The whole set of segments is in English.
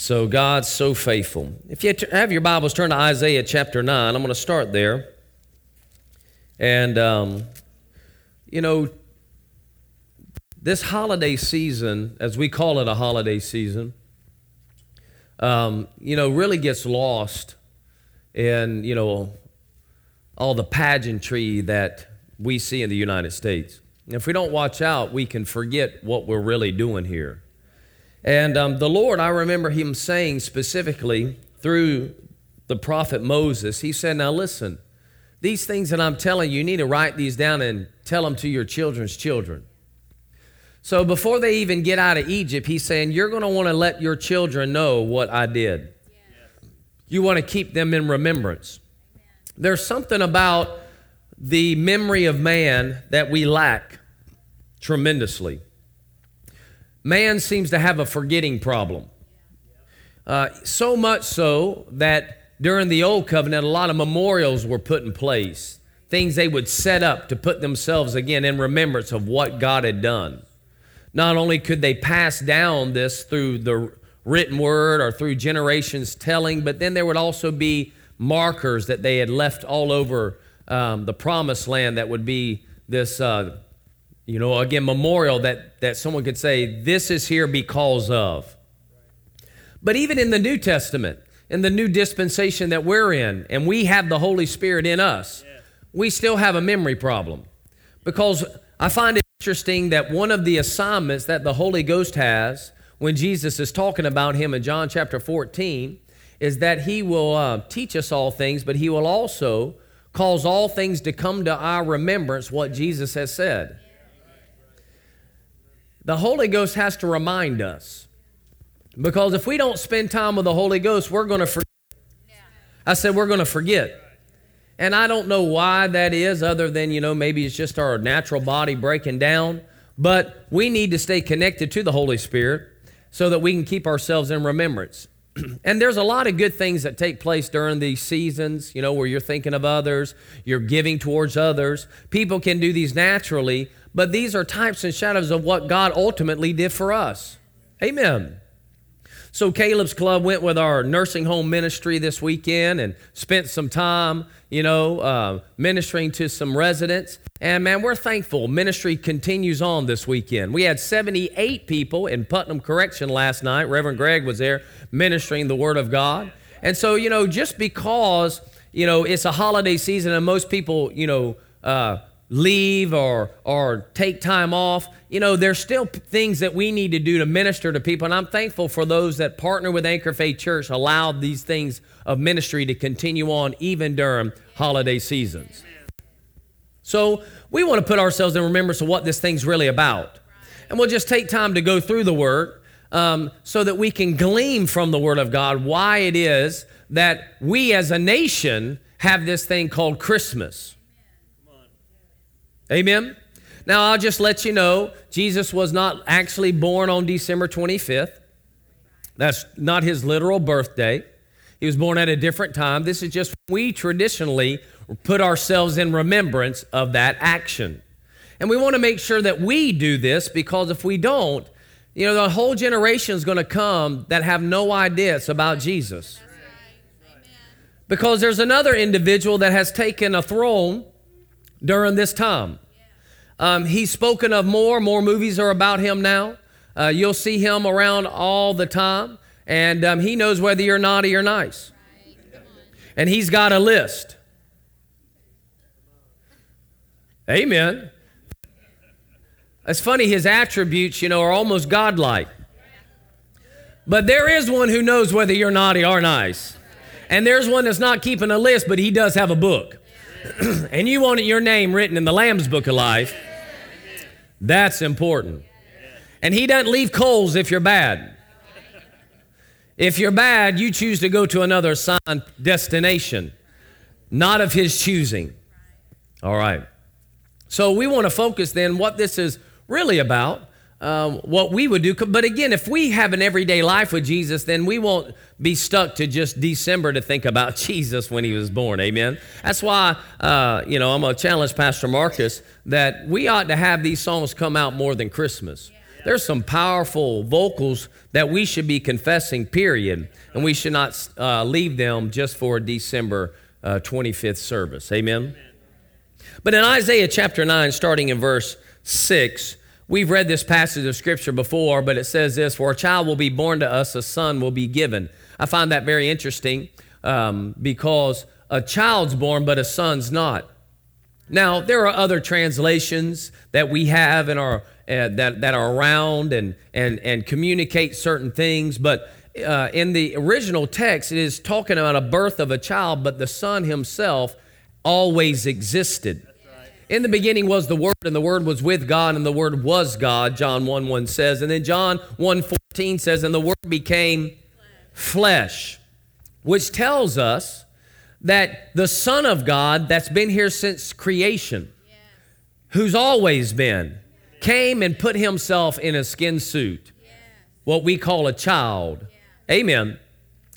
So God's so faithful. If you have your Bibles, turn to Isaiah chapter 9. I'm going to start there. And, um, you know, this holiday season, as we call it a holiday season, um, you know, really gets lost in, you know, all the pageantry that we see in the United States. And If we don't watch out, we can forget what we're really doing here. And um, the Lord, I remember Him saying specifically through the prophet Moses, He said, Now listen, these things that I'm telling you, you need to write these down and tell them to your children's children. So before they even get out of Egypt, He's saying, You're going to want to let your children know what I did. You want to keep them in remembrance. There's something about the memory of man that we lack tremendously man seems to have a forgetting problem. Uh, so much so that during the Old Covenant, a lot of memorials were put in place, things they would set up to put themselves again in remembrance of what God had done. Not only could they pass down this through the written word or through generations telling, but then there would also be markers that they had left all over um, the promised land that would be this uh, you know, again, memorial that, that someone could say, this is here because of. But even in the New Testament, in the new dispensation that we're in, and we have the Holy Spirit in us, we still have a memory problem. Because I find it interesting that one of the assignments that the Holy Ghost has when Jesus is talking about him in John chapter 14 is that he will uh, teach us all things, but he will also cause all things to come to our remembrance what Jesus has said. The Holy Ghost has to remind us. Because if we don't spend time with the Holy Ghost, we're going to forget. I said, we're going to forget. And I don't know why that is, other than, you know, maybe it's just our natural body breaking down. But we need to stay connected to the Holy Spirit so that we can keep ourselves in remembrance. and there's a lot of good things that take place during these seasons, you know, where you're thinking of others, you're giving towards others. People can do these naturally, but these are types and shadows of what God ultimately did for us. Amen. So, Caleb's Club went with our nursing home ministry this weekend and spent some time, you know, uh, ministering to some residents. And man, we're thankful. Ministry continues on this weekend. We had 78 people in Putnam Correction last night. Reverend Greg was there ministering the Word of God. And so, you know, just because, you know, it's a holiday season and most people, you know, uh, leave or or take time off. You know there's still things that we need to do to minister to people and i'm thankful for those that partner with anchor faith church allowed these things of ministry to continue on even during holiday seasons. So we want to put ourselves in remembrance of what this thing's really about. And we'll just take time to go through the word um, so that we can glean from the word of god why it is that we as a nation have this thing called christmas Amen? Now, I'll just let you know Jesus was not actually born on December 25th. That's not his literal birthday. He was born at a different time. This is just we traditionally put ourselves in remembrance of that action. And we want to make sure that we do this because if we don't, you know, the whole generation is going to come that have no ideas about Jesus. Because there's another individual that has taken a throne during this time. Um, he's spoken of more. More movies are about him now. Uh, you'll see him around all the time, and um, he knows whether you're naughty or nice. And he's got a list. Amen. It's funny, his attributes, you know, are almost godlike. But there is one who knows whether you're naughty or nice. And there's one that's not keeping a list, but he does have a book. and you want your name written in the Lamb's Book of Life. That's important. And He doesn't leave coals if you're bad. If you're bad, you choose to go to another assigned destination, not of His choosing. All right. So we want to focus then what this is really about um, what we would do. But again, if we have an everyday life with Jesus, then we won't be stuck to just December to think about Jesus when he was born. Amen. That's why, uh, you know, I'm going to challenge Pastor Marcus that we ought to have these songs come out more than Christmas. There's some powerful vocals that we should be confessing, period. And we should not uh, leave them just for December uh, 25th service. Amen? But in Isaiah chapter 9, starting in verse 6, we've read this passage of scripture before, but it says this For a child will be born to us, a son will be given. I find that very interesting um, because a child's born, but a son's not. Now, there are other translations that we have in our, uh, that, that are around and, and, and communicate certain things, but uh, in the original text, it is talking about a birth of a child, but the son himself always existed. In the beginning was the Word, and the Word was with God, and the Word was God, John 1 1 says. And then John 1 14 says, And the Word became flesh, which tells us that the Son of God, that's been here since creation, who's always been, came and put himself in a skin suit, what we call a child. Amen.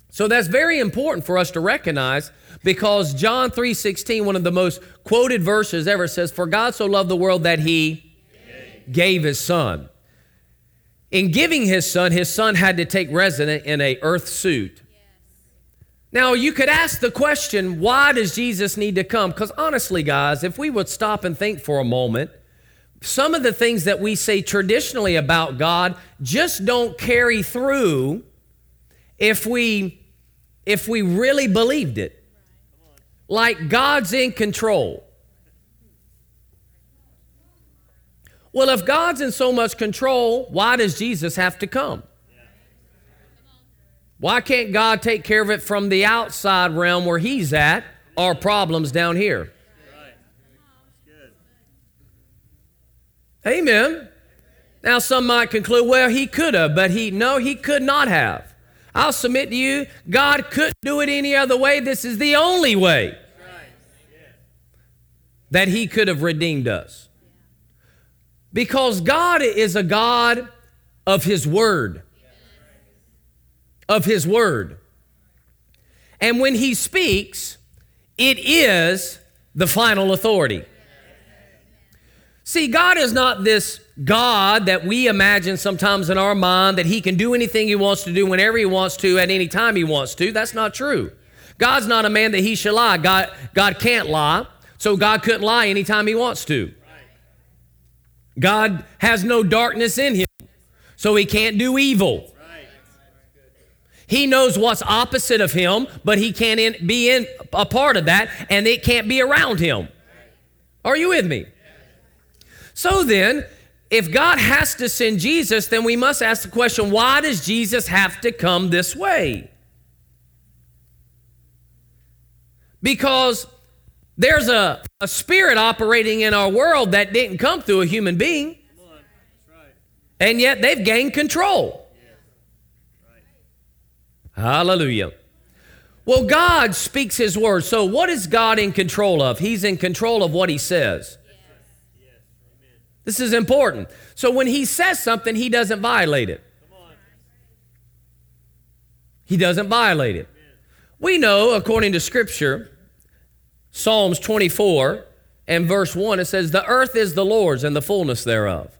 So that's very important for us to recognize because John 3:16, one of the most quoted verses ever says, "For God so loved the world that he gave his son." In giving his son, his son had to take resident in a earth suit. Now, you could ask the question, why does Jesus need to come? Because honestly, guys, if we would stop and think for a moment, some of the things that we say traditionally about God just don't carry through if we if we really believed it. Like God's in control. Well, if God's in so much control, why does Jesus have to come? Why can't God take care of it from the outside realm where He's at, our problems down here? Amen. Now, some might conclude, well, He could have, but He, no, He could not have. I'll submit to you, God couldn't do it any other way. This is the only way that He could have redeemed us. Because God is a God of His Word of His Word. And when He speaks, it is the final authority. See, God is not this God that we imagine sometimes in our mind that He can do anything He wants to do whenever He wants to at any time He wants to. That's not true. God's not a man that He shall lie. God, God can't lie, so God couldn't lie anytime He wants to. God has no darkness in Him, so He can't do evil. He knows what's opposite of him, but he can't in, be in a part of that, and it can't be around him. Are you with me? So then, if God has to send Jesus, then we must ask the question why does Jesus have to come this way? Because there's a, a spirit operating in our world that didn't come through a human being, and yet they've gained control. Hallelujah. Well, God speaks His word. So, what is God in control of? He's in control of what He says. This is important. So, when He says something, He doesn't violate it. He doesn't violate it. We know, according to Scripture, Psalms 24 and verse 1, it says, The earth is the Lord's and the fullness thereof.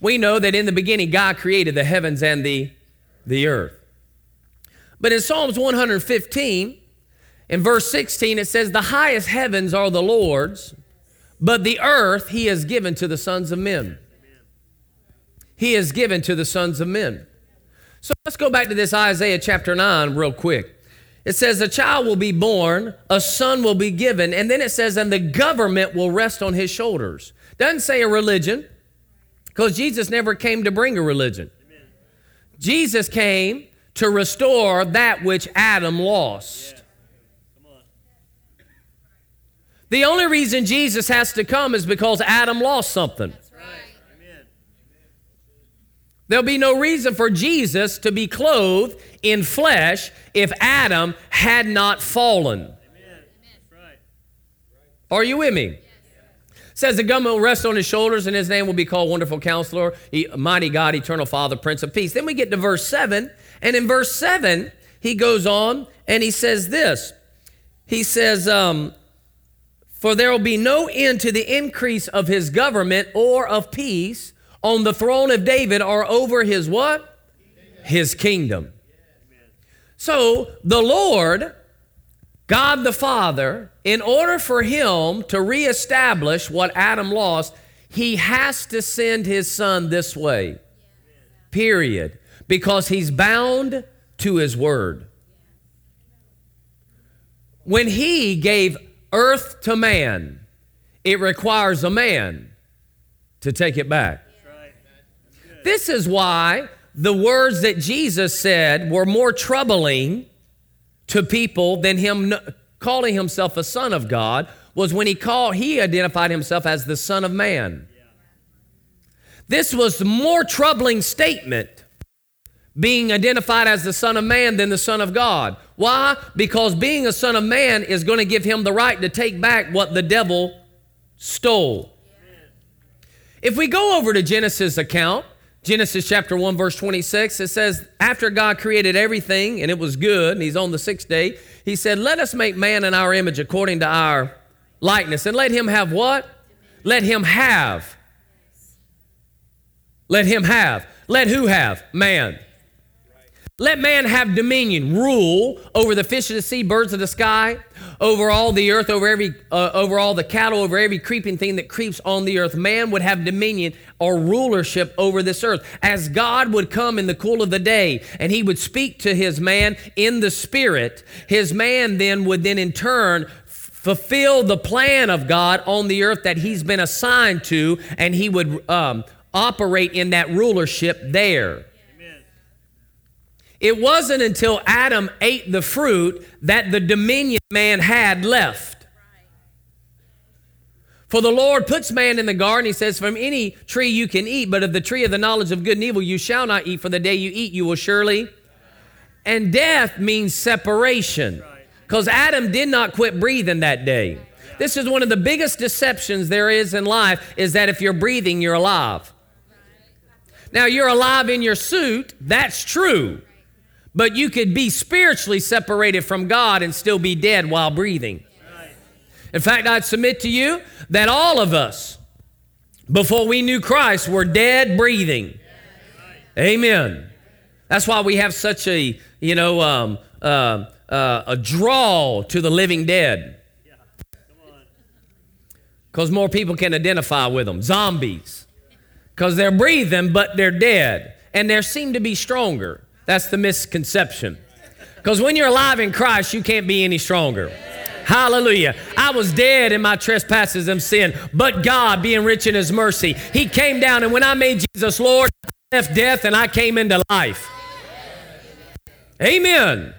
We know that in the beginning, God created the heavens and the, the earth. But in Psalms 115, in verse 16, it says, The highest heavens are the Lord's, but the earth he has given to the sons of men. He has given to the sons of men. So let's go back to this Isaiah chapter 9 real quick. It says, A child will be born, a son will be given, and then it says, And the government will rest on his shoulders. Doesn't say a religion, because Jesus never came to bring a religion. Jesus came to restore that which Adam lost. The only reason Jesus has to come is because Adam lost something. There'll be no reason for Jesus to be clothed in flesh if Adam had not fallen. Are you with me? says the government will rest on his shoulders and his name will be called Wonderful Counselor, Mighty God, Eternal Father, Prince of Peace. Then we get to verse 7 and in verse 7, he goes on and he says this. He says, um, For there will be no end to the increase of his government or of peace on the throne of David or over his what? His kingdom. So the Lord, God the Father, in order for him to reestablish what Adam lost, he has to send his son this way. Period. Because he's bound to his word. When he gave earth to man, it requires a man to take it back. This is why the words that Jesus said were more troubling to people than him calling himself a son of God was when he called he identified himself as the son of man. This was the more troubling statement being identified as the son of man than the son of God. Why? Because being a son of man is going to give him the right to take back what the devil stole. If we go over to Genesis account, Genesis chapter 1, verse 26, it says, After God created everything and it was good, and he's on the sixth day, he said, Let us make man in our image according to our likeness. And let him have what? Let him have. Let him have. Let who have? Man. Let man have dominion, rule over the fish of the sea, birds of the sky, over all the earth, over every, uh, over all the cattle, over every creeping thing that creeps on the earth. Man would have dominion or rulership over this earth. As God would come in the cool of the day and he would speak to his man in the spirit, his man then would then in turn fulfill the plan of God on the earth that he's been assigned to, and he would um, operate in that rulership there. It wasn't until Adam ate the fruit that the dominion man had left. For the Lord puts man in the garden, he says, From any tree you can eat, but of the tree of the knowledge of good and evil you shall not eat, for the day you eat you will surely. And death means separation. Because Adam did not quit breathing that day. This is one of the biggest deceptions there is in life is that if you're breathing, you're alive. Now, you're alive in your suit, that's true. But you could be spiritually separated from God and still be dead while breathing. In fact, I'd submit to you that all of us, before we knew Christ, were dead breathing. Amen. That's why we have such a, you know, um, uh, uh, a draw to the living dead. Because more people can identify with them. Zombies. Because they're breathing, but they're dead. And they seem to be stronger. That's the misconception. Because when you're alive in Christ, you can't be any stronger. Hallelujah. I was dead in my trespasses and sin, but God, being rich in His mercy, He came down, and when I made Jesus Lord, I left death and I came into life. Amen.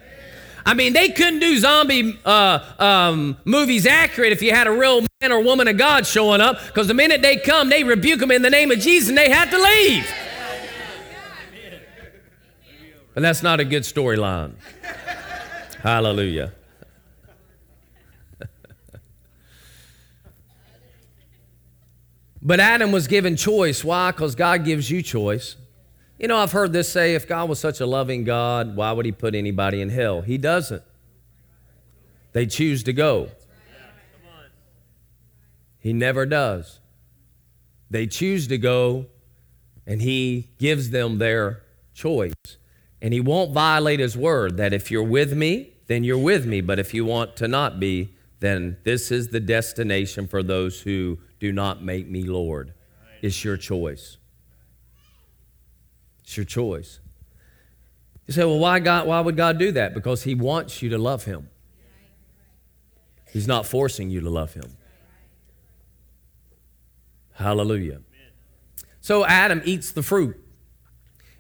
I mean, they couldn't do zombie uh, um, movies accurate if you had a real man or woman of God showing up, because the minute they come, they rebuke them in the name of Jesus and they had to leave. But that's not a good storyline. Hallelujah. but Adam was given choice. Why? Because God gives you choice. You know, I've heard this say if God was such a loving God, why would He put anybody in hell? He doesn't. They choose to go. He never does. They choose to go, and He gives them their choice. And he won't violate his word that if you're with me, then you're with me. But if you want to not be, then this is the destination for those who do not make me Lord. It's your choice. It's your choice. You say, well, why, God, why would God do that? Because he wants you to love him. He's not forcing you to love him. Hallelujah. So Adam eats the fruit.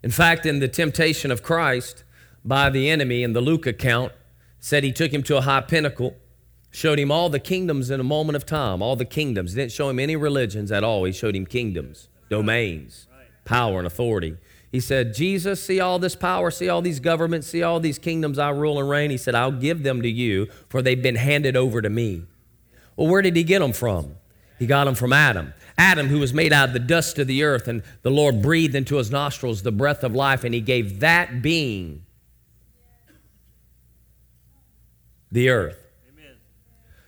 In fact, in the temptation of Christ by the enemy in the Luke account, said he took him to a high pinnacle, showed him all the kingdoms in a moment of time, all the kingdoms. He didn't show him any religions at all. He showed him kingdoms, domains, power, and authority. He said, Jesus, see all this power, see all these governments, see all these kingdoms I rule and reign. He said, I'll give them to you, for they've been handed over to me. Well, where did he get them from? He got them from Adam. Adam, who was made out of the dust of the earth, and the Lord breathed into his nostrils the breath of life, and he gave that being the earth. Amen.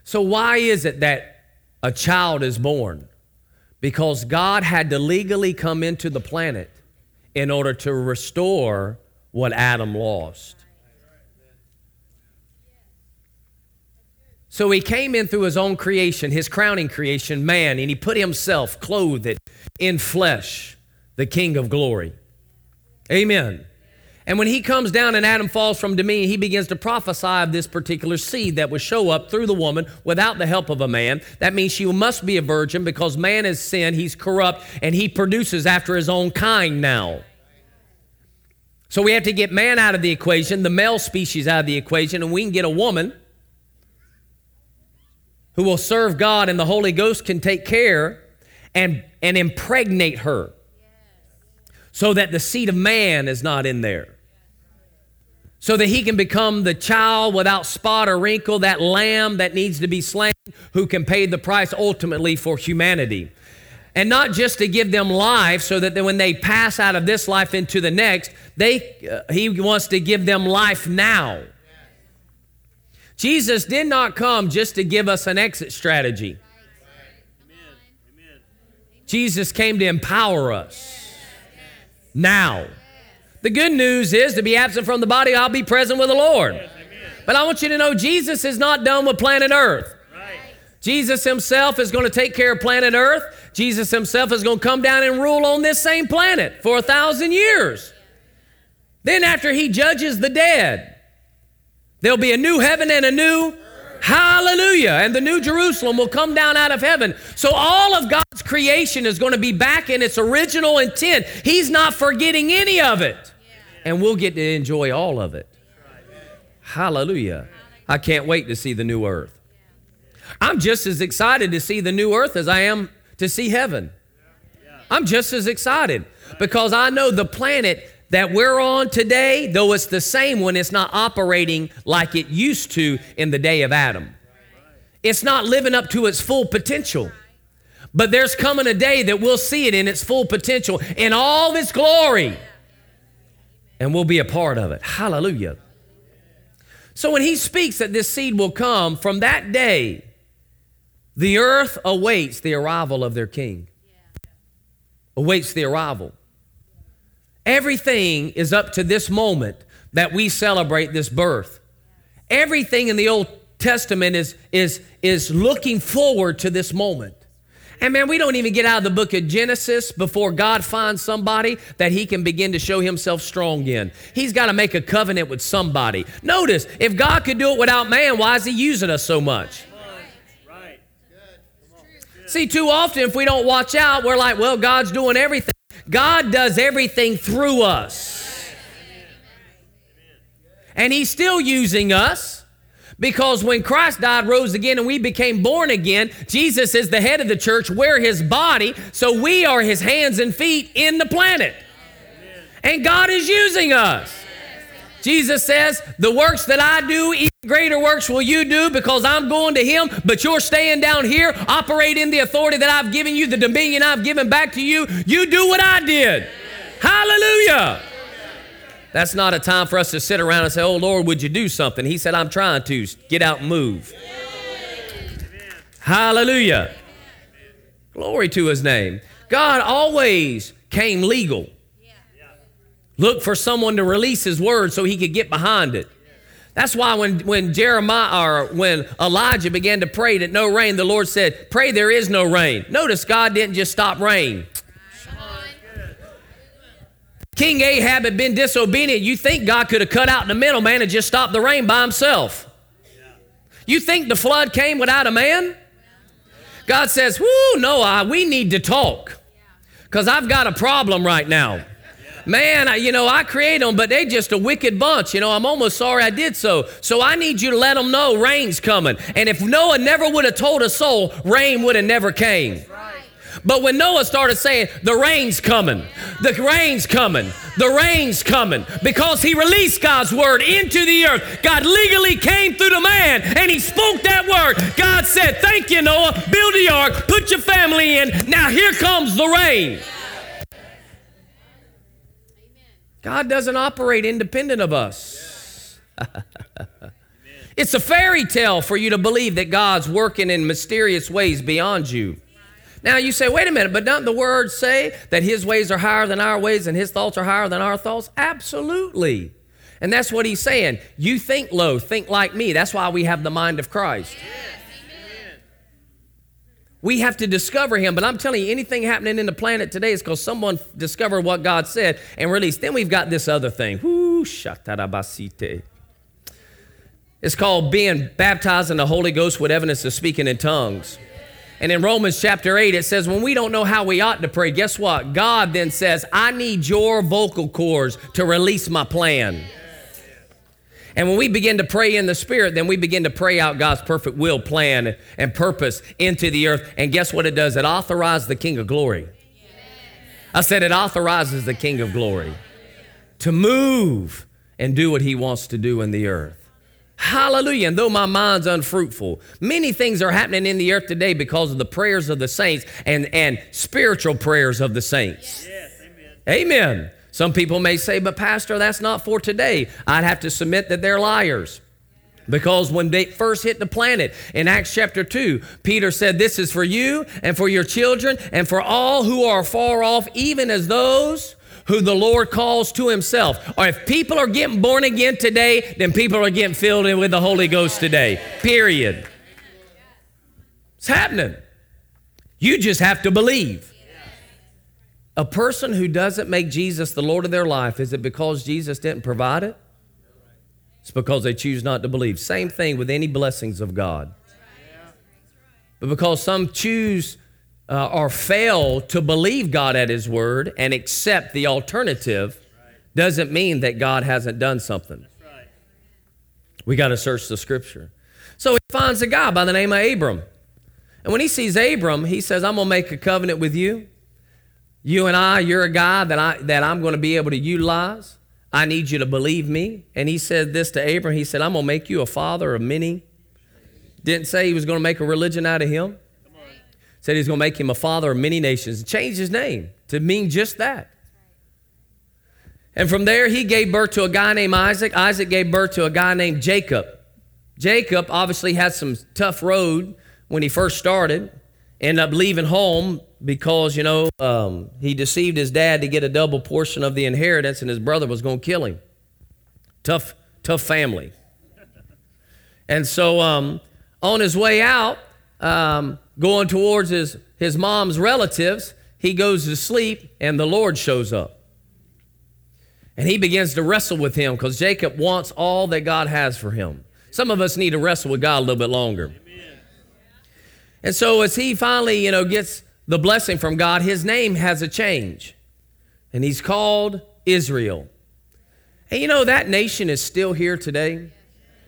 So, why is it that a child is born? because God had to legally come into the planet in order to restore what Adam lost. So he came in through his own creation, his crowning creation, man, and he put himself clothed in flesh, the King of glory. Amen. And when he comes down and Adam falls from dominion, he begins to prophesy of this particular seed that will show up through the woman without the help of a man. That means she must be a virgin because man is sin, he's corrupt, and he produces after his own kind now. So we have to get man out of the equation, the male species out of the equation, and we can get a woman who will serve God and the Holy Ghost can take care and, and impregnate her so that the seed of man is not in there so that he can become the child without spot or wrinkle, that lamb that needs to be slain, who can pay the price ultimately for humanity. And not just to give them life so that when they pass out of this life into the next, they, uh, he wants to give them life now. Jesus did not come just to give us an exit strategy. Jesus came to empower us now. The good news is to be absent from the body, I'll be present with the Lord. But I want you to know Jesus is not done with planet Earth. Jesus himself is going to take care of planet Earth. Jesus himself is going to come down and rule on this same planet for a thousand years. Then, after he judges the dead, there'll be a new heaven and a new Hallelujah. And the new Jerusalem will come down out of heaven. So all of God's creation is going to be back in its original intent. He's not forgetting any of it and we'll get to enjoy all of it. Hallelujah. I can't wait to see the new earth. I'm just as excited to see the new earth as I am to see heaven. I'm just as excited because I know the planet that we're on today, though it's the same when it's not operating like it used to in the day of Adam. It's not living up to its full potential. But there's coming a day that we'll see it in its full potential, in all of its glory and we'll be a part of it. Hallelujah. So when he speaks that this seed will come, from that day, the earth awaits the arrival of their king. Awaits the arrival. Everything is up to this moment that we celebrate this birth. Everything in the Old Testament is, is, is looking forward to this moment. And man, we don't even get out of the book of Genesis before God finds somebody that he can begin to show himself strong in. He's got to make a covenant with somebody. Notice, if God could do it without man, why is he using us so much? right See, too often, if we don't watch out, we're like, well, God's doing everything. God does everything through us. And He's still using us. Because when Christ died, rose again, and we became born again, Jesus is the head of the church. We're his body, so we are his hands and feet in the planet. And God is using us. Jesus says, The works that I do, greater works will you do because I'm going to Him, but you're staying down here, operate in the authority that I've given you, the dominion I've given back to you. You do what I did. Hallelujah. That's not a time for us to sit around and say, Oh Lord, would you do something? He said, I'm trying to. Get out and move. Hallelujah. Glory to his name. God always came legal. Look for someone to release his word so he could get behind it. That's why when, when Jeremiah or when Elijah began to pray that no rain, the Lord said, Pray there is no rain. Notice God didn't just stop rain. King Ahab had been disobedient. You think God could have cut out in the middleman and just stopped the rain by himself? You think the flood came without a man? God says, Whoo, Noah, we need to talk because I've got a problem right now. Man, I, you know, I create them, but they just a wicked bunch. You know, I'm almost sorry I did so. So I need you to let them know rain's coming. And if Noah never would have told a soul, rain would have never came. But when Noah started saying, the rain's coming, the rain's coming, the rain's coming, because he released God's word into the earth, God legally came through the man and he spoke that word. God said, Thank you, Noah. Build the ark, put your family in. Now here comes the rain. God doesn't operate independent of us. it's a fairy tale for you to believe that God's working in mysterious ways beyond you. Now you say, wait a minute, but doesn't the word say that his ways are higher than our ways and his thoughts are higher than our thoughts? Absolutely. And that's what he's saying. You think low, think like me. That's why we have the mind of Christ. We have to discover him, but I'm telling you, anything happening in the planet today is because someone discovered what God said and released. Then we've got this other thing. It's called being baptized in the Holy Ghost with evidence of speaking in tongues. And in Romans chapter 8, it says, when we don't know how we ought to pray, guess what? God then says, I need your vocal cords to release my plan. And when we begin to pray in the Spirit, then we begin to pray out God's perfect will, plan, and purpose into the earth. And guess what it does? It authorizes the King of glory. I said it authorizes the King of glory to move and do what he wants to do in the earth. Hallelujah. And though my mind's unfruitful, many things are happening in the earth today because of the prayers of the saints and, and spiritual prayers of the saints. Yes, amen. amen. Some people may say, but Pastor, that's not for today. I'd have to submit that they're liars. Because when they first hit the planet in Acts chapter 2, Peter said, This is for you and for your children and for all who are far off, even as those who the Lord calls to himself. Or if people are getting born again today, then people are getting filled in with the Holy Ghost today. Period. It's happening. You just have to believe. A person who doesn't make Jesus the Lord of their life, is it because Jesus didn't provide it? It's because they choose not to believe. Same thing with any blessings of God. But because some choose uh, or fail to believe God at His word and accept the alternative doesn't mean that God hasn't done something. We got to search the scripture. So he finds a guy by the name of Abram. And when he sees Abram, he says, I'm going to make a covenant with you. You and I, you're a guy that, I, that I'm going to be able to utilize. I need you to believe me. And he said this to Abram. He said, I'm going to make you a father of many. Didn't say he was going to make a religion out of him said he's going to make him a father of many nations, changed his name to mean just that. And from there, he gave birth to a guy named Isaac. Isaac gave birth to a guy named Jacob. Jacob obviously had some tough road when he first started. Ended up leaving home because, you know, um, he deceived his dad to get a double portion of the inheritance, and his brother was going to kill him. Tough, tough family. And so um, on his way out, um, going towards his, his mom's relatives, he goes to sleep and the Lord shows up. And he begins to wrestle with him because Jacob wants all that God has for him. Some of us need to wrestle with God a little bit longer. Amen. And so as he finally, you know, gets the blessing from God, his name has a change. And he's called Israel. And you know, that nation is still here today. Do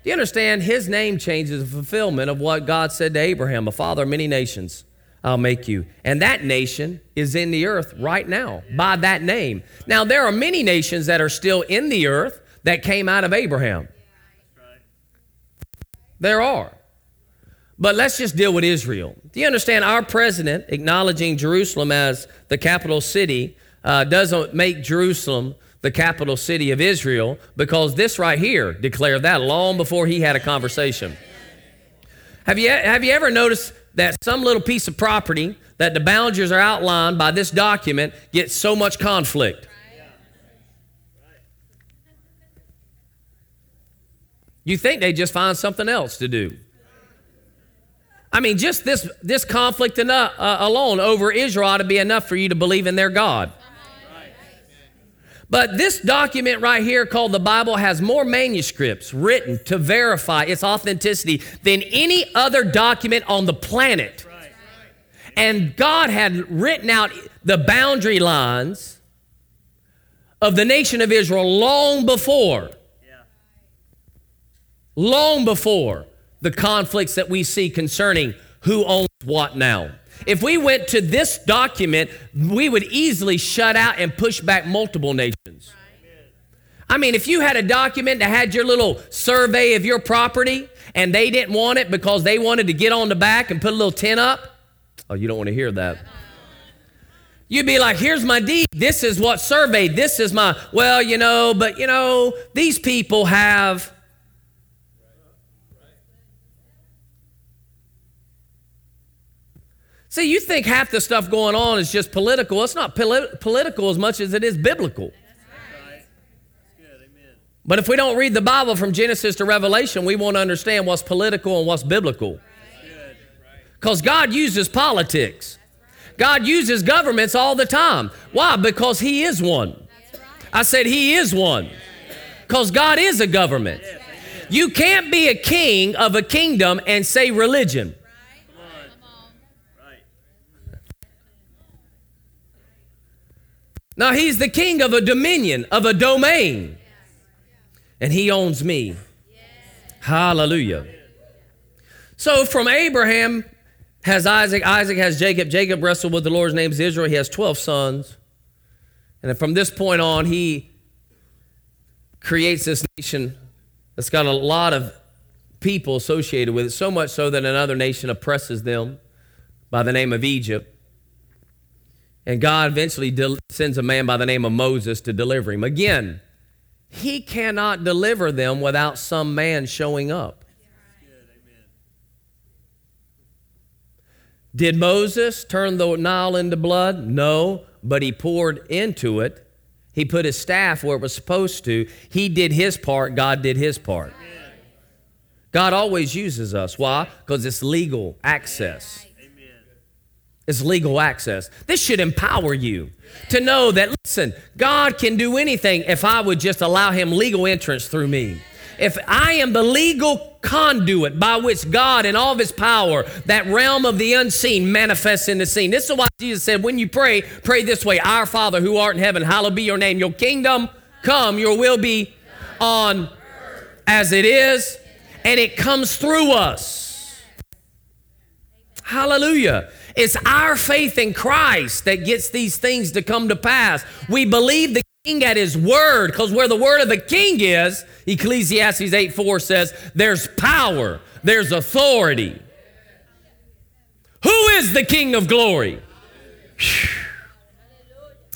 you understand? His name changes the fulfillment of what God said to Abraham, a father of many nations. I'll make you. And that nation is in the earth right now by that name. Now, there are many nations that are still in the earth that came out of Abraham. There are. But let's just deal with Israel. Do you understand? Our president acknowledging Jerusalem as the capital city uh, doesn't make Jerusalem the capital city of Israel, because this right here declared that long before he had a conversation. Have you, have you ever noticed that some little piece of property that the boundaries are outlined by this document gets so much conflict? You think they just find something else to do. I mean, just this, this conflict enough, uh, alone over Israel ought to be enough for you to believe in their God. But this document right here called the Bible has more manuscripts written to verify its authenticity than any other document on the planet. And God had written out the boundary lines of the nation of Israel long before. Long before the conflicts that we see concerning who owns what now. If we went to this document, we would easily shut out and push back multiple nations. I mean, if you had a document that had your little survey of your property and they didn't want it because they wanted to get on the back and put a little tent up, oh, you don't want to hear that. You'd be like, here's my deed. This is what surveyed. This is my, well, you know, but you know, these people have See, you think half the stuff going on is just political. It's not polit- political as much as it is biblical. But if we don't read the Bible from Genesis to Revelation, we won't understand what's political and what's biblical. Because God uses politics. God uses governments all the time. Why? Because He is one. I said He is one. Because God is a government. You can't be a king of a kingdom and say religion. Now, He's the king of a dominion, of a domain. And He owns me. Hallelujah. So from Abraham, has Isaac, Isaac has Jacob, Jacob wrestled with the Lord's name is Israel. He has 12 sons. And from this point on, he creates this nation that's got a lot of people associated with it, so much so that another nation oppresses them by the name of Egypt. And God eventually sends a man by the name of Moses to deliver him. Again, he cannot deliver them without some man showing up. Did Moses turn the Nile into blood? No, but he poured into it. He put his staff where it was supposed to. He did his part, God did his part. God always uses us. Why? Because it's legal access. It's legal access. This should empower you to know that, listen, God can do anything if I would just allow Him legal entrance through me if I am the legal conduit by which God and all of his power, that realm of the unseen, manifests in the seen. This is why Jesus said, when you pray, pray this way Our Father who art in heaven, hallowed be your name. Your kingdom come, your will be on as it is, and it comes through us. Hallelujah. It's our faith in Christ that gets these things to come to pass. We believe the king at his word, because where the word of the king is, Ecclesiastes 8 4 says, there's power, there's authority. Who is the king of glory?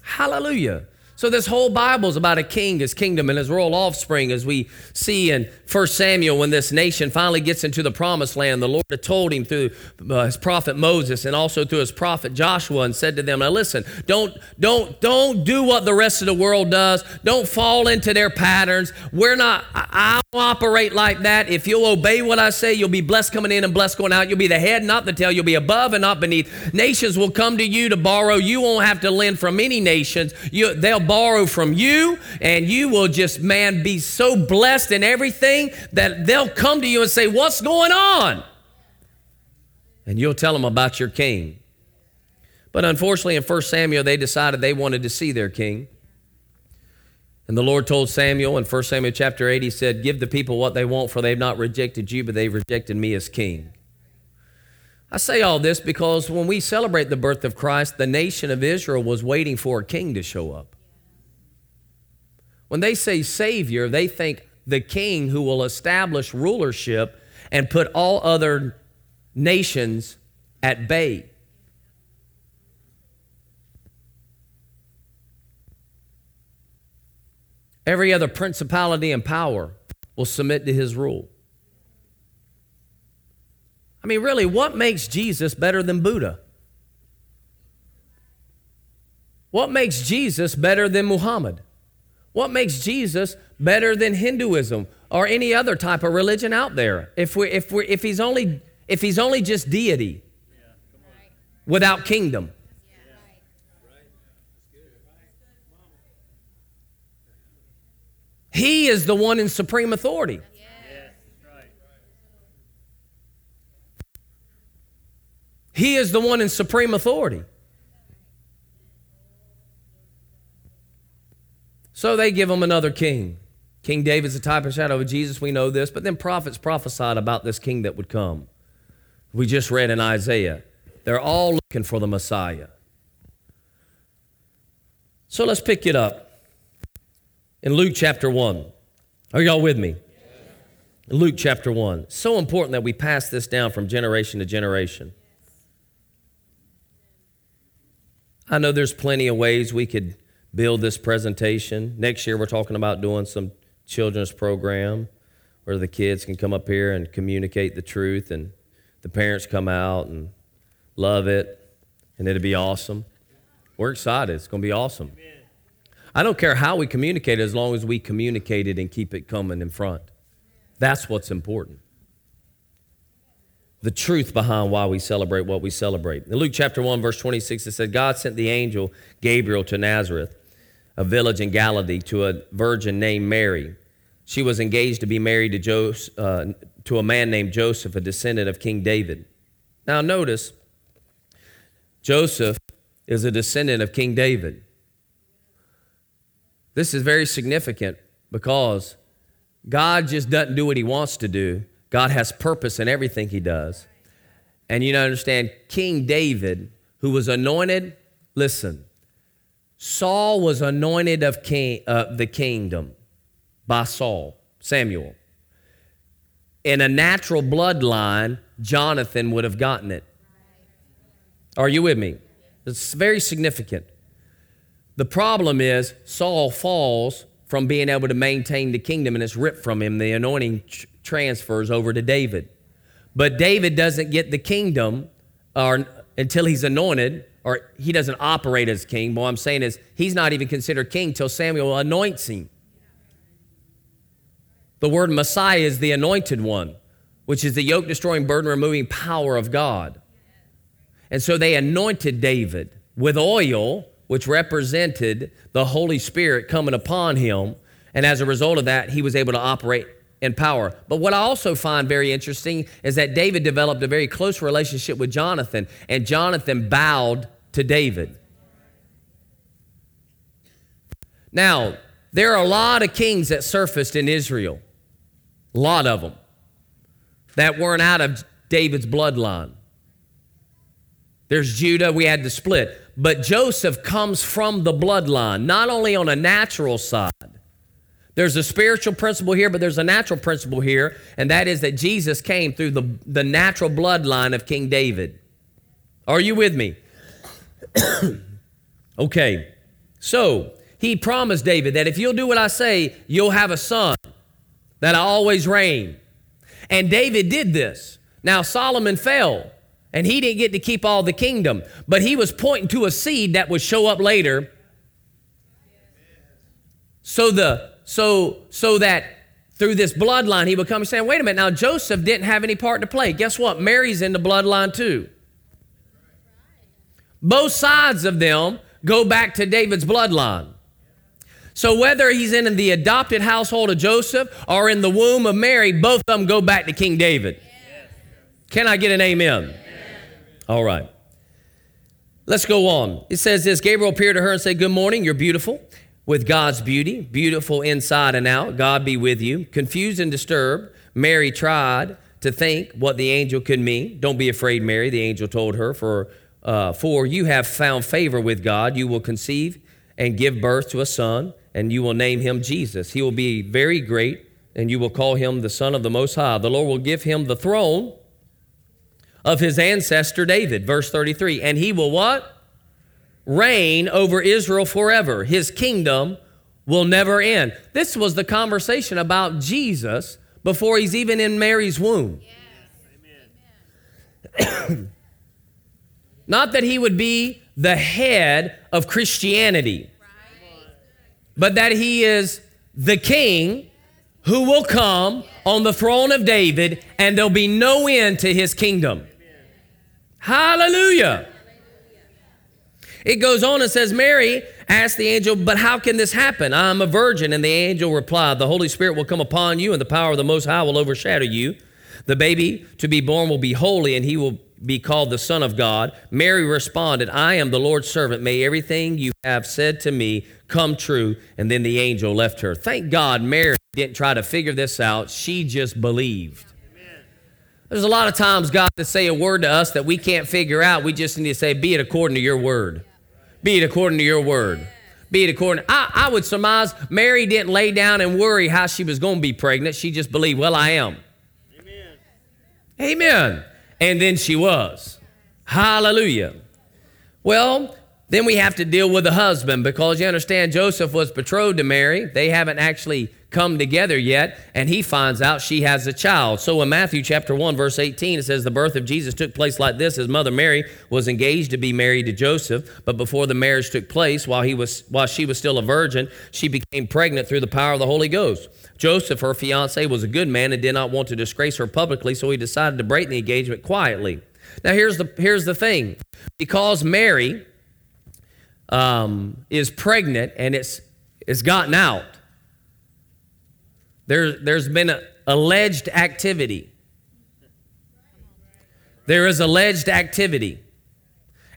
Hallelujah. So this whole Bible is about a king, his kingdom, and his royal offspring, as we see in 1 Samuel when this nation finally gets into the promised land. The Lord had told him through uh, his prophet Moses and also through his prophet Joshua and said to them, Now listen, don't, don't, don't do what the rest of the world does. Don't fall into their patterns. We're not, I, I operate like that. If you'll obey what I say, you'll be blessed coming in and blessed going out. You'll be the head, not the tail. You'll be above and not beneath. Nations will come to you to borrow. You won't have to lend from any nations. You, they'll borrow from you, and you will just, man, be so blessed in everything that they'll come to you and say, What's going on? And you'll tell them about your king. But unfortunately, in 1 Samuel, they decided they wanted to see their king. And the Lord told Samuel in 1 Samuel chapter 8, He said, Give the people what they want, for they've not rejected you, but they've rejected me as king. I say all this because when we celebrate the birth of Christ, the nation of Israel was waiting for a king to show up. When they say Savior, they think the king who will establish rulership and put all other nations at bay. Every other principality and power will submit to his rule. I mean, really, what makes Jesus better than Buddha? What makes Jesus better than Muhammad? What makes Jesus better than Hinduism or any other type of religion out there? If we if we if he's only if he's only just deity without kingdom. He is the one in supreme authority. He is the one in supreme authority. So they give him another king. King David's a type and shadow of Jesus, we know this, but then prophets prophesied about this king that would come. We just read in Isaiah. They're all looking for the Messiah. So let's pick it up in Luke chapter 1. Are y'all with me? Luke chapter 1. So important that we pass this down from generation to generation. I know there's plenty of ways we could build this presentation. Next year, we're talking about doing some children's program where the kids can come up here and communicate the truth, and the parents come out and love it. And it'll be awesome. We're excited. It's going to be awesome. I don't care how we communicate as long as we communicate it and keep it coming in front. That's what's important. The truth behind why we celebrate what we celebrate. In Luke chapter 1, verse 26, it said, God sent the angel Gabriel to Nazareth, a village in Galilee, to a virgin named Mary. She was engaged to be married to, Joseph, uh, to a man named Joseph, a descendant of King David. Now, notice, Joseph is a descendant of King David. This is very significant because God just doesn't do what he wants to do. God has purpose in everything he does. And you know, understand, King David, who was anointed, listen, Saul was anointed of king, uh, the kingdom by Saul, Samuel. In a natural bloodline, Jonathan would have gotten it. Are you with me? It's very significant. The problem is Saul falls from being able to maintain the kingdom and it's ripped from him. The anointing tr- transfers over to David. But David doesn't get the kingdom or, until he's anointed, or he doesn't operate as king. What I'm saying is he's not even considered king till Samuel anoints him. The word Messiah is the anointed one, which is the yoke destroying, burden removing power of God. And so they anointed David with oil which represented the Holy Spirit coming upon him. And as a result of that, he was able to operate in power. But what I also find very interesting is that David developed a very close relationship with Jonathan, and Jonathan bowed to David. Now, there are a lot of kings that surfaced in Israel, a lot of them, that weren't out of David's bloodline. There's Judah, we had to split. But Joseph comes from the bloodline, not only on a natural side. There's a spiritual principle here, but there's a natural principle here, and that is that Jesus came through the, the natural bloodline of King David. Are you with me? okay, so he promised David that if you'll do what I say, you'll have a son, that I always reign. And David did this. Now, Solomon fell. And he didn't get to keep all the kingdom, but he was pointing to a seed that would show up later. So the so so that through this bloodline he would come saying, wait a minute, now Joseph didn't have any part to play. Guess what? Mary's in the bloodline too. Both sides of them go back to David's bloodline. So whether he's in the adopted household of Joseph or in the womb of Mary, both of them go back to King David. Can I get an amen? All right. Let's go on. It says this Gabriel appeared to her and said, Good morning, you're beautiful with God's beauty, beautiful inside and out. God be with you. Confused and disturbed, Mary tried to think what the angel could mean. Don't be afraid, Mary, the angel told her, for, uh, for you have found favor with God. You will conceive and give birth to a son, and you will name him Jesus. He will be very great, and you will call him the Son of the Most High. The Lord will give him the throne of his ancestor David. Verse 33. And he will what? Reign over Israel forever. His kingdom will never end. This was the conversation about Jesus before he's even in Mary's womb. Yes. Not that he would be the head of Christianity, but that he is the king who will come on the throne of David and there'll be no end to his kingdom. Hallelujah. It goes on and says, Mary asked the angel, But how can this happen? I'm a virgin. And the angel replied, The Holy Spirit will come upon you, and the power of the Most High will overshadow you. The baby to be born will be holy, and he will be called the Son of God. Mary responded, I am the Lord's servant. May everything you have said to me come true. And then the angel left her. Thank God Mary didn't try to figure this out. She just believed. There's a lot of times God to say a word to us that we can't figure out. We just need to say, be it according to your word. Be it according to your word. Be it according. I, I would surmise Mary didn't lay down and worry how she was going to be pregnant. She just believed, well, I am. Amen. Amen. And then she was. Hallelujah. Well, then we have to deal with the husband because you understand Joseph was betrothed to Mary. They haven't actually come together yet, and he finds out she has a child. So in Matthew chapter 1, verse 18, it says, The birth of Jesus took place like this. His mother Mary was engaged to be married to Joseph, but before the marriage took place, while, he was, while she was still a virgin, she became pregnant through the power of the Holy Ghost. Joseph, her fiance, was a good man and did not want to disgrace her publicly, so he decided to break the engagement quietly. Now, here's the, here's the thing because Mary um, is pregnant and it's, it's gotten out, there, there's been alleged activity. There is alleged activity.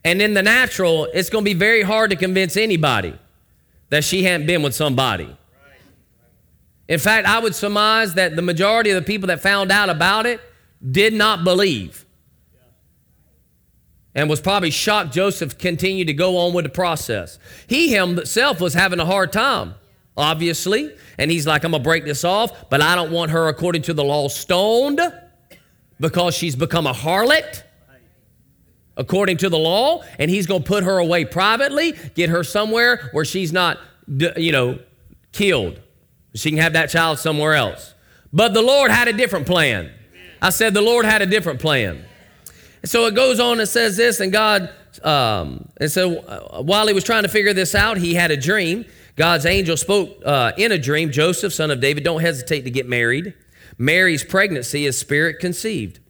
And in the natural, it's going to be very hard to convince anybody that she hadn't been with somebody. In fact, I would surmise that the majority of the people that found out about it did not believe and was probably shocked Joseph continued to go on with the process. He himself was having a hard time, obviously, and he's like, I'm gonna break this off, but I don't want her, according to the law, stoned because she's become a harlot. According to the law, and he's going to put her away privately, get her somewhere where she's not, you know, killed. She can have that child somewhere else. But the Lord had a different plan. I said the Lord had a different plan. So it goes on and says this, and God, um, and so uh, while he was trying to figure this out, he had a dream. God's angel spoke uh, in a dream Joseph, son of David, don't hesitate to get married. Mary's pregnancy is spirit conceived.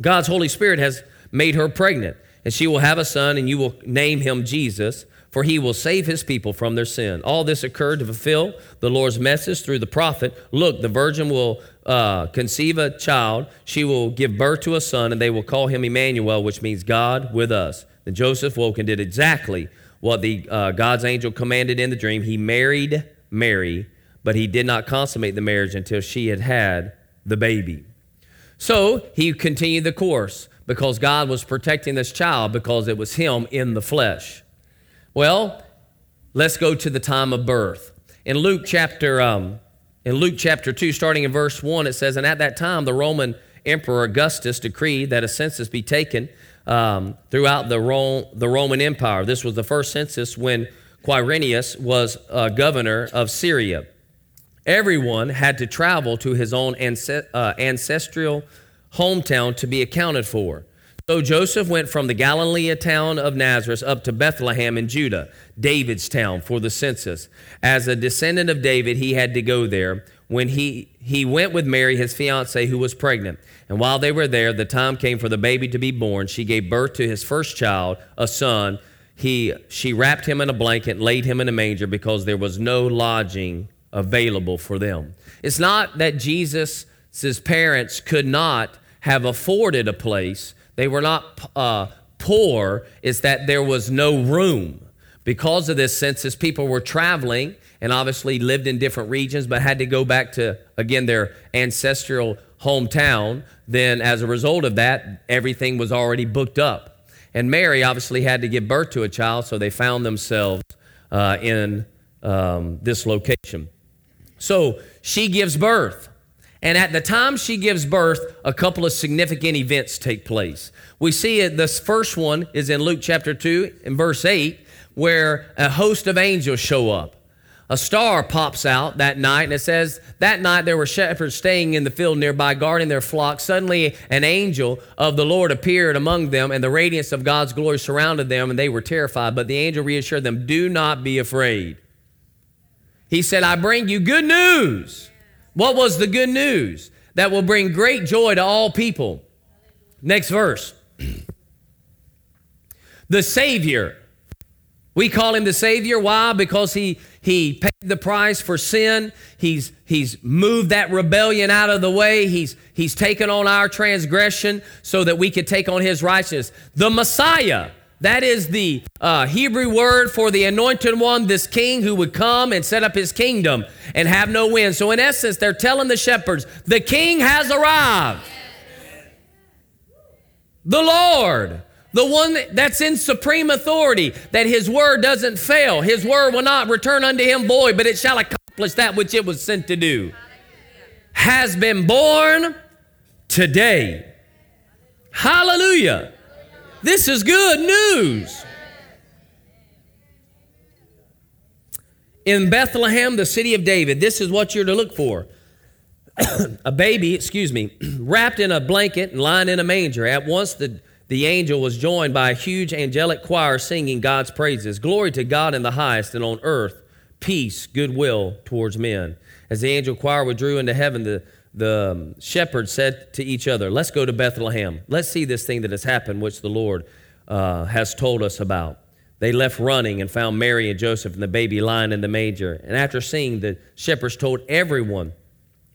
God's Holy Spirit has made her pregnant, and she will have a son, and you will name him Jesus, for he will save his people from their sin. All this occurred to fulfill the Lord's message through the prophet Look, the virgin will uh, conceive a child, she will give birth to a son, and they will call him Emmanuel, which means God with us. Then Joseph woke and did exactly what the uh, God's angel commanded in the dream. He married Mary, but he did not consummate the marriage until she had had the baby. So he continued the course because God was protecting this child because it was him in the flesh. Well, let's go to the time of birth. In Luke chapter um, in Luke chapter 2, starting in verse 1, it says, And at that time, the Roman Emperor Augustus decreed that a census be taken um, throughout the, the Roman Empire. This was the first census when Quirinius was uh, governor of Syria. Everyone had to travel to his own uh, ancestral hometown to be accounted for. So Joseph went from the Galilee town of Nazareth up to Bethlehem in Judah, David's town, for the census. As a descendant of David, he had to go there. When he, he went with Mary, his fiancee, who was pregnant. And while they were there, the time came for the baby to be born. She gave birth to his first child, a son. He, she wrapped him in a blanket laid him in a manger because there was no lodging available for them. It's not that Jesus' parents could not have afforded a place they were not uh, poor, it's that there was no room. Because of this census, people were traveling and obviously lived in different regions, but had to go back to, again, their ancestral hometown. Then, as a result of that, everything was already booked up. And Mary obviously had to give birth to a child, so they found themselves uh, in um, this location. So she gives birth. And at the time she gives birth, a couple of significant events take place. We see it, this first one is in Luke chapter 2 in verse 8, where a host of angels show up. A star pops out that night, and it says, That night there were shepherds staying in the field nearby, guarding their flock. Suddenly, an angel of the Lord appeared among them, and the radiance of God's glory surrounded them, and they were terrified. But the angel reassured them, Do not be afraid. He said, I bring you good news what was the good news? That will bring great joy to all people. Next verse. the Savior. We call him the Savior. Why? Because he, he paid the price for sin. He's, he's moved that rebellion out of the way. He's, he's taken on our transgression so that we could take on his righteousness. The Messiah. That is the uh, Hebrew word for the anointed one, this king who would come and set up his kingdom and have no end. So, in essence, they're telling the shepherds, the king has arrived. The Lord, the one that's in supreme authority, that his word doesn't fail. His word will not return unto him void, but it shall accomplish that which it was sent to do. Has been born today. Hallelujah. This is good news. In Bethlehem, the city of David, this is what you're to look for. a baby, excuse me, wrapped in a blanket and lying in a manger. At once the, the angel was joined by a huge angelic choir singing God's praises. Glory to God in the highest, and on earth, peace, goodwill towards men. As the angel choir withdrew into heaven, the, the um, shepherds said to each other, Let's go to Bethlehem. Let's see this thing that has happened, which the Lord uh, has told us about. They left running and found Mary and Joseph and the baby lying in the manger. And after seeing, the shepherds told everyone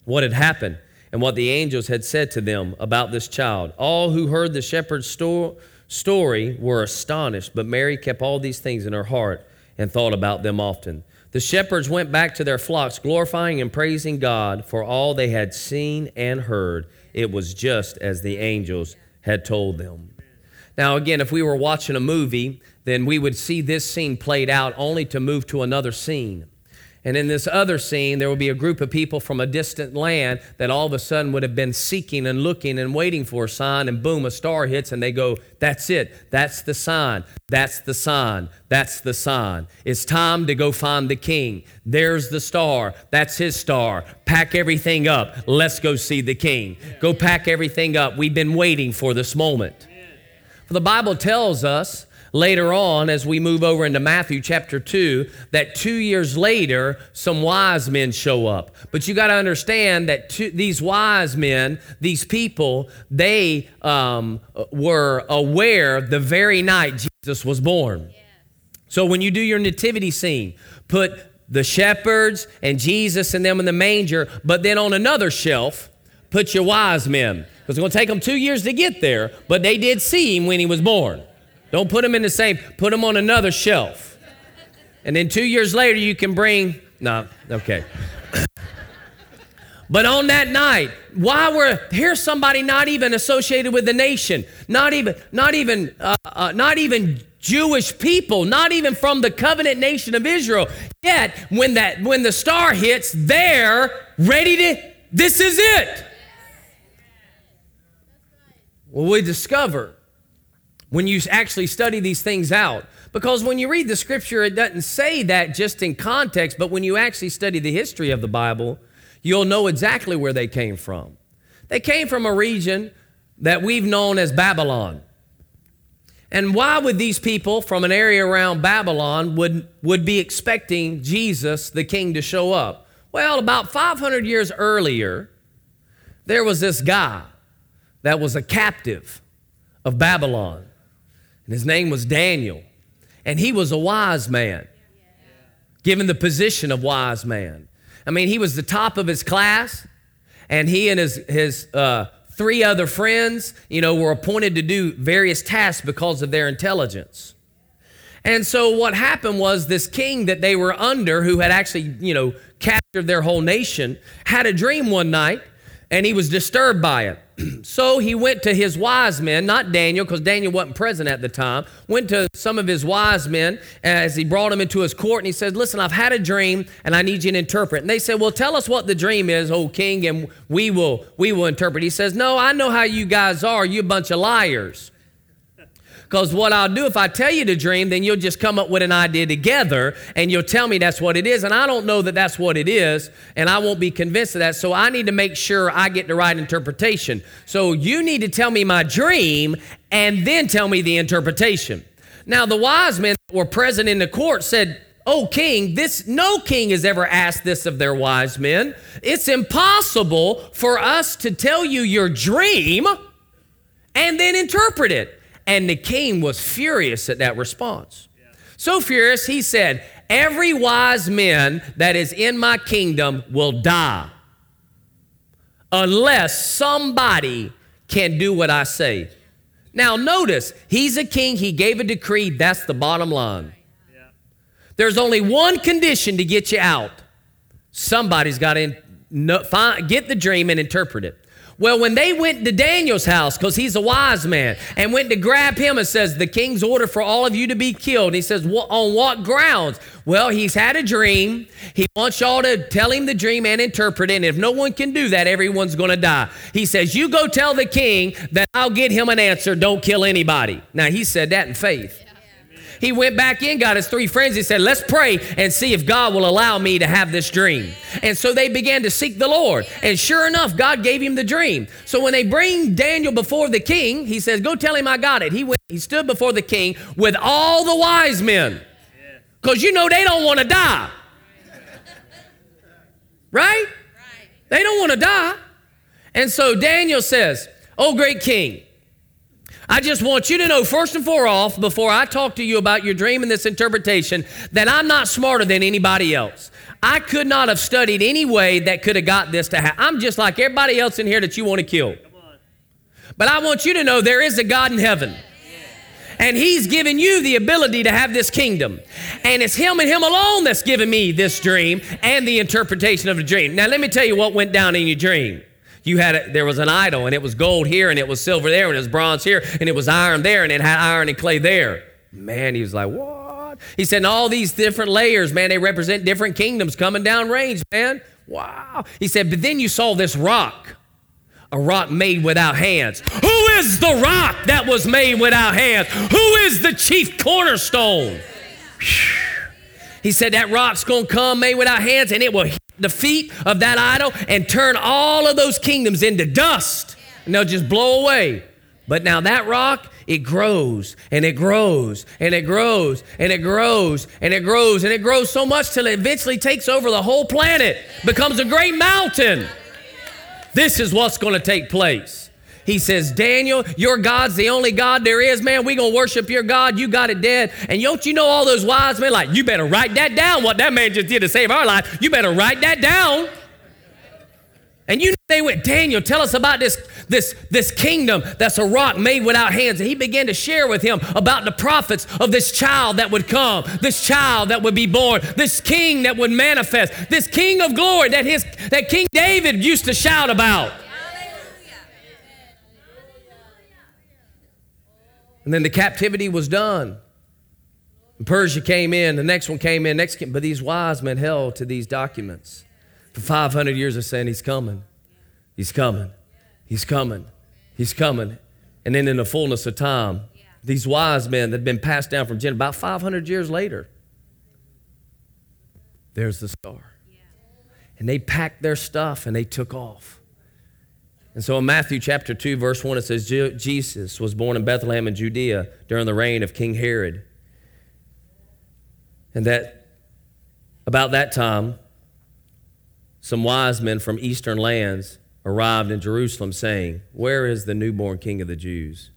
what had happened and what the angels had said to them about this child. All who heard the shepherd's sto- story were astonished, but Mary kept all these things in her heart and thought about them often. The shepherds went back to their flocks, glorifying and praising God for all they had seen and heard. It was just as the angels had told them. Now, again, if we were watching a movie, then we would see this scene played out only to move to another scene. And in this other scene, there would be a group of people from a distant land that all of a sudden would have been seeking and looking and waiting for a sign, and boom, a star hits, and they go, That's it. That's the sign. That's the sign. That's the sign. It's time to go find the king. There's the star. That's his star. Pack everything up. Let's go see the king. Go pack everything up. We've been waiting for this moment. For the Bible tells us later on as we move over into Matthew chapter 2 that two years later, some wise men show up. But you got to understand that two, these wise men, these people, they um, were aware the very night Jesus was born. So when you do your nativity scene, put the shepherds and Jesus and them in the manger, but then on another shelf, put your wise men it's going to take them two years to get there, but they did see him when he was born. Don't put them in the same, put them on another shelf. And then two years later, you can bring, no, okay. but on that night, why were here's somebody not even associated with the nation, not even, not even, uh, uh, not even Jewish people, not even from the covenant nation of Israel. Yet, when that when the star hits, they're ready to. This is it. Well, we discover when you actually study these things out. Because when you read the scripture, it doesn't say that just in context, but when you actually study the history of the Bible, you'll know exactly where they came from. They came from a region that we've known as Babylon. And why would these people from an area around Babylon would, would be expecting Jesus, the king, to show up? Well, about 500 years earlier, there was this guy that was a captive of Babylon. And his name was Daniel. And he was a wise man, given the position of wise man. I mean, he was the top of his class, and he and his, his uh, three other friends, you know, were appointed to do various tasks because of their intelligence. And so what happened was this king that they were under, who had actually, you know, captured their whole nation, had a dream one night and he was disturbed by it. so he went to his wise men, not Daniel, because Daniel wasn't present at the time, went to some of his wise men as he brought them into his court and he said, Listen, I've had a dream and I need you to interpret. And they said, Well, tell us what the dream is, O king, and we will we will interpret. He says, No, I know how you guys are, you a bunch of liars. Because what I'll do if I tell you the dream, then you'll just come up with an idea together and you'll tell me that's what it is. And I don't know that that's what it is, and I won't be convinced of that. So I need to make sure I get the right interpretation. So you need to tell me my dream and then tell me the interpretation. Now, the wise men that were present in the court said, Oh, king, this no king has ever asked this of their wise men. It's impossible for us to tell you your dream and then interpret it. And the king was furious at that response. So furious, he said, Every wise man that is in my kingdom will die unless somebody can do what I say. Now, notice, he's a king, he gave a decree, that's the bottom line. There's only one condition to get you out. Somebody's got to get the dream and interpret it. Well, when they went to Daniel's house, because he's a wise man, and went to grab him and says, The king's order for all of you to be killed. And he says, On what grounds? Well, he's had a dream. He wants y'all to tell him the dream and interpret it. And if no one can do that, everyone's going to die. He says, You go tell the king that I'll get him an answer. Don't kill anybody. Now, he said that in faith. He went back in, got his three friends. He said, Let's pray and see if God will allow me to have this dream. And so they began to seek the Lord. And sure enough, God gave him the dream. So when they bring Daniel before the king, he says, Go tell him I got it. He went, he stood before the king with all the wise men. Because you know they don't want to die. Right? They don't want to die. And so Daniel says, Oh, great king, I just want you to know, first and foremost, before I talk to you about your dream and this interpretation, that I'm not smarter than anybody else. I could not have studied any way that could have got this to happen. I'm just like everybody else in here that you want to kill. But I want you to know there is a God in heaven. And he's given you the ability to have this kingdom. And it's him and him alone that's given me this dream and the interpretation of the dream. Now, let me tell you what went down in your dream you had a, there was an idol and it was gold here and it was silver there and it was bronze here and it was iron there and it had iron and clay there. Man he was like what? He said all these different layers man they represent different kingdoms coming down range man. Wow. He said but then you saw this rock a rock made without hands. Who is the rock that was made without hands? Who is the chief cornerstone? He said that rock's gonna come made without hands and it will the feet of that idol and turn all of those kingdoms into dust and they'll just blow away. But now that rock, it grows and it grows and it grows and it grows and it grows and it grows so much till it eventually takes over the whole planet, becomes a great mountain. This is what's going to take place. He says, Daniel, your God's the only God there is, man. we going to worship your God. You got it dead. And don't you know all those wise men? Like, you better write that down, what that man just did to save our life. You better write that down. And you know they went, Daniel, tell us about this, this, this kingdom that's a rock made without hands. And he began to share with him about the prophets of this child that would come, this child that would be born, this king that would manifest, this king of glory that his that King David used to shout about. And then the captivity was done. And Persia came in, the next one came in, next came, but these wise men held to these documents. For 500 years, they're saying, He's coming, He's coming, He's coming, He's coming. And then in the fullness of time, these wise men that had been passed down from Jen about 500 years later, there's the star. And they packed their stuff and they took off. And so in Matthew chapter 2, verse 1, it says Jesus was born in Bethlehem in Judea during the reign of King Herod. And that about that time, some wise men from eastern lands arrived in Jerusalem saying, Where is the newborn king of the Jews?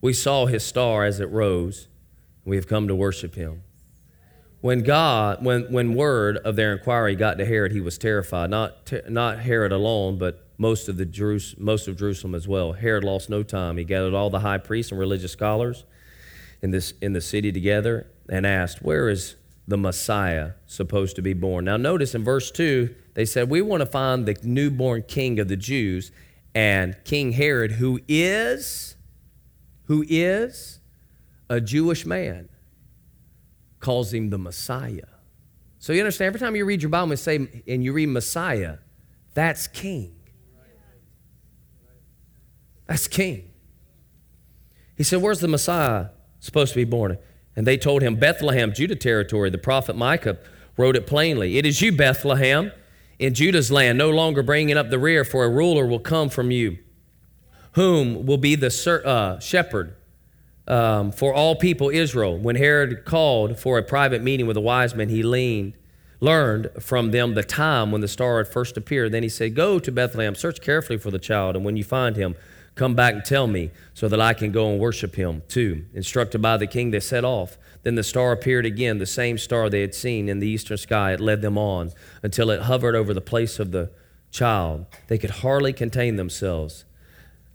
We saw his star as it rose, and we have come to worship him. When God, when, when word of their inquiry got to Herod, he was terrified. Not, not Herod alone, but most of, the Jerus- most of Jerusalem as well. Herod lost no time. He gathered all the high priests and religious scholars in, this, in the city together and asked, Where is the Messiah supposed to be born? Now, notice in verse 2, they said, We want to find the newborn king of the Jews. And King Herod, who is, who is a Jewish man calls him the Messiah. So you understand, every time you read your Bible and say, and you read Messiah, that's king. That's king. He said, Where's the Messiah supposed to be born? And they told him, Bethlehem, Judah territory. The prophet Micah wrote it plainly. It is you, Bethlehem, in Judah's land, no longer bringing up the rear, for a ruler will come from you, whom will be the uh, shepherd um, for all people Israel. When Herod called for a private meeting with the wise men, he leaned, learned from them the time when the star had first appeared. Then he said, Go to Bethlehem, search carefully for the child, and when you find him, come back and tell me so that I can go and worship him too. Instructed by the king, they set off. Then the star appeared again, the same star they had seen in the eastern sky. It led them on until it hovered over the place of the child. They could hardly contain themselves.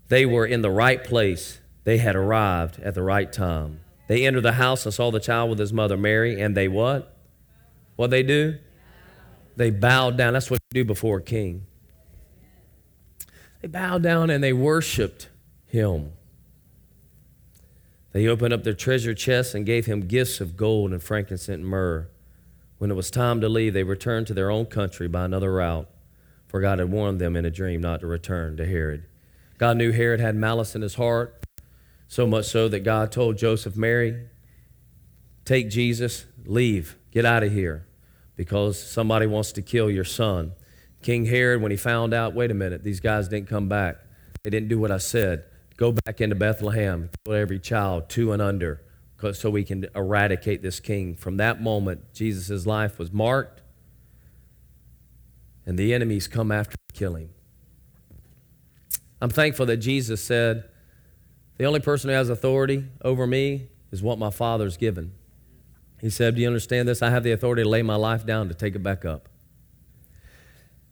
They were in the right place they had arrived at the right time. They entered the house and saw the child with his mother Mary, and they what? What they do? They bowed down. That's what you do before a king. They bowed down and they worshiped him. They opened up their treasure chests and gave him gifts of gold and frankincense and myrrh. When it was time to leave, they returned to their own country by another route, for God had warned them in a dream not to return to Herod. God knew Herod had malice in his heart So much so that God told Joseph, Mary, take Jesus, leave, get out of here, because somebody wants to kill your son. King Herod, when he found out, wait a minute, these guys didn't come back, they didn't do what I said. Go back into Bethlehem, kill every child, two and under, so we can eradicate this king. From that moment, Jesus' life was marked, and the enemies come after to kill him. I'm thankful that Jesus said, The only person who has authority over me is what my Father's given. He said, Do you understand this? I have the authority to lay my life down to take it back up.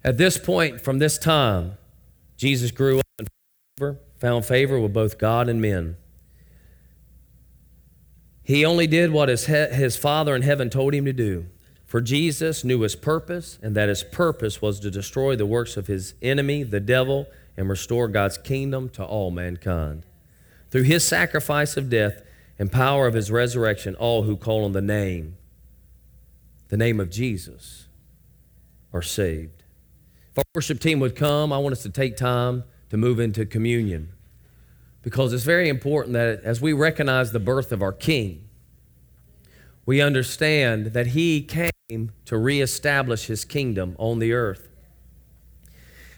At this point, from this time, Jesus grew up and found favor with both God and men. He only did what his, his Father in heaven told him to do. For Jesus knew his purpose, and that his purpose was to destroy the works of his enemy, the devil, and restore God's kingdom to all mankind. Through his sacrifice of death and power of his resurrection, all who call on the name, the name of Jesus, are saved. If our worship team would come, I want us to take time to move into communion because it's very important that as we recognize the birth of our King, we understand that he came to reestablish his kingdom on the earth.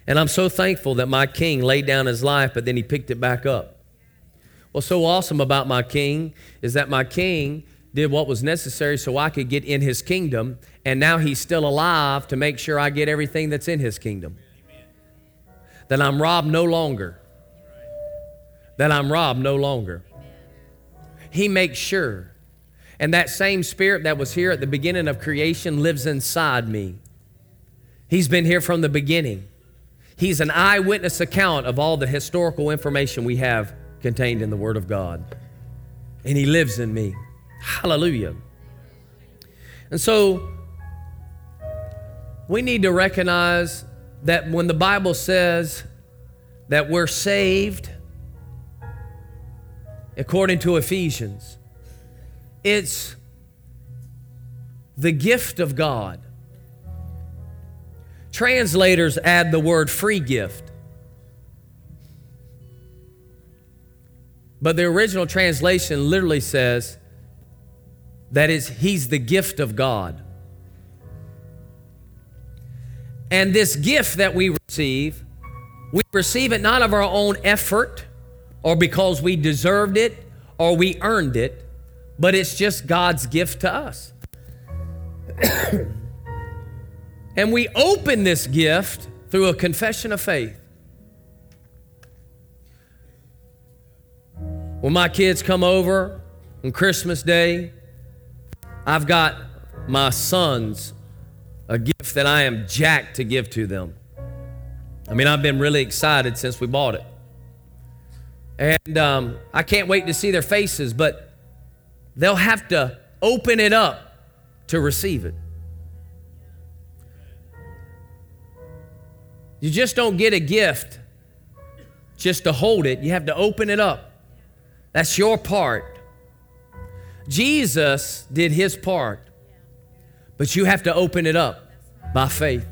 And I'm so thankful that my king laid down his life, but then he picked it back up. What's so awesome about my king is that my king did what was necessary so I could get in his kingdom, and now he's still alive to make sure I get everything that's in his kingdom. That I'm robbed no longer. That I'm robbed no longer. He makes sure. And that same spirit that was here at the beginning of creation lives inside me. He's been here from the beginning. He's an eyewitness account of all the historical information we have contained in the Word of God. And He lives in me. Hallelujah. And so we need to recognize that when the Bible says that we're saved, according to Ephesians, it's the gift of God. Translators add the word free gift. But the original translation literally says that is he's the gift of God. And this gift that we receive, we receive it not of our own effort or because we deserved it or we earned it, but it's just God's gift to us. And we open this gift through a confession of faith. When my kids come over on Christmas Day, I've got my sons a gift that I am jacked to give to them. I mean, I've been really excited since we bought it. And um, I can't wait to see their faces, but they'll have to open it up to receive it. You just don't get a gift just to hold it, you have to open it up. That's your part. Jesus did his part, but you have to open it up by faith.